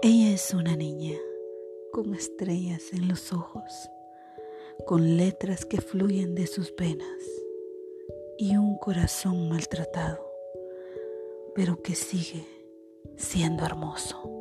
Ella es una niña con estrellas en los ojos, con letras que fluyen de sus venas y un corazón maltratado, pero que sigue siendo hermoso.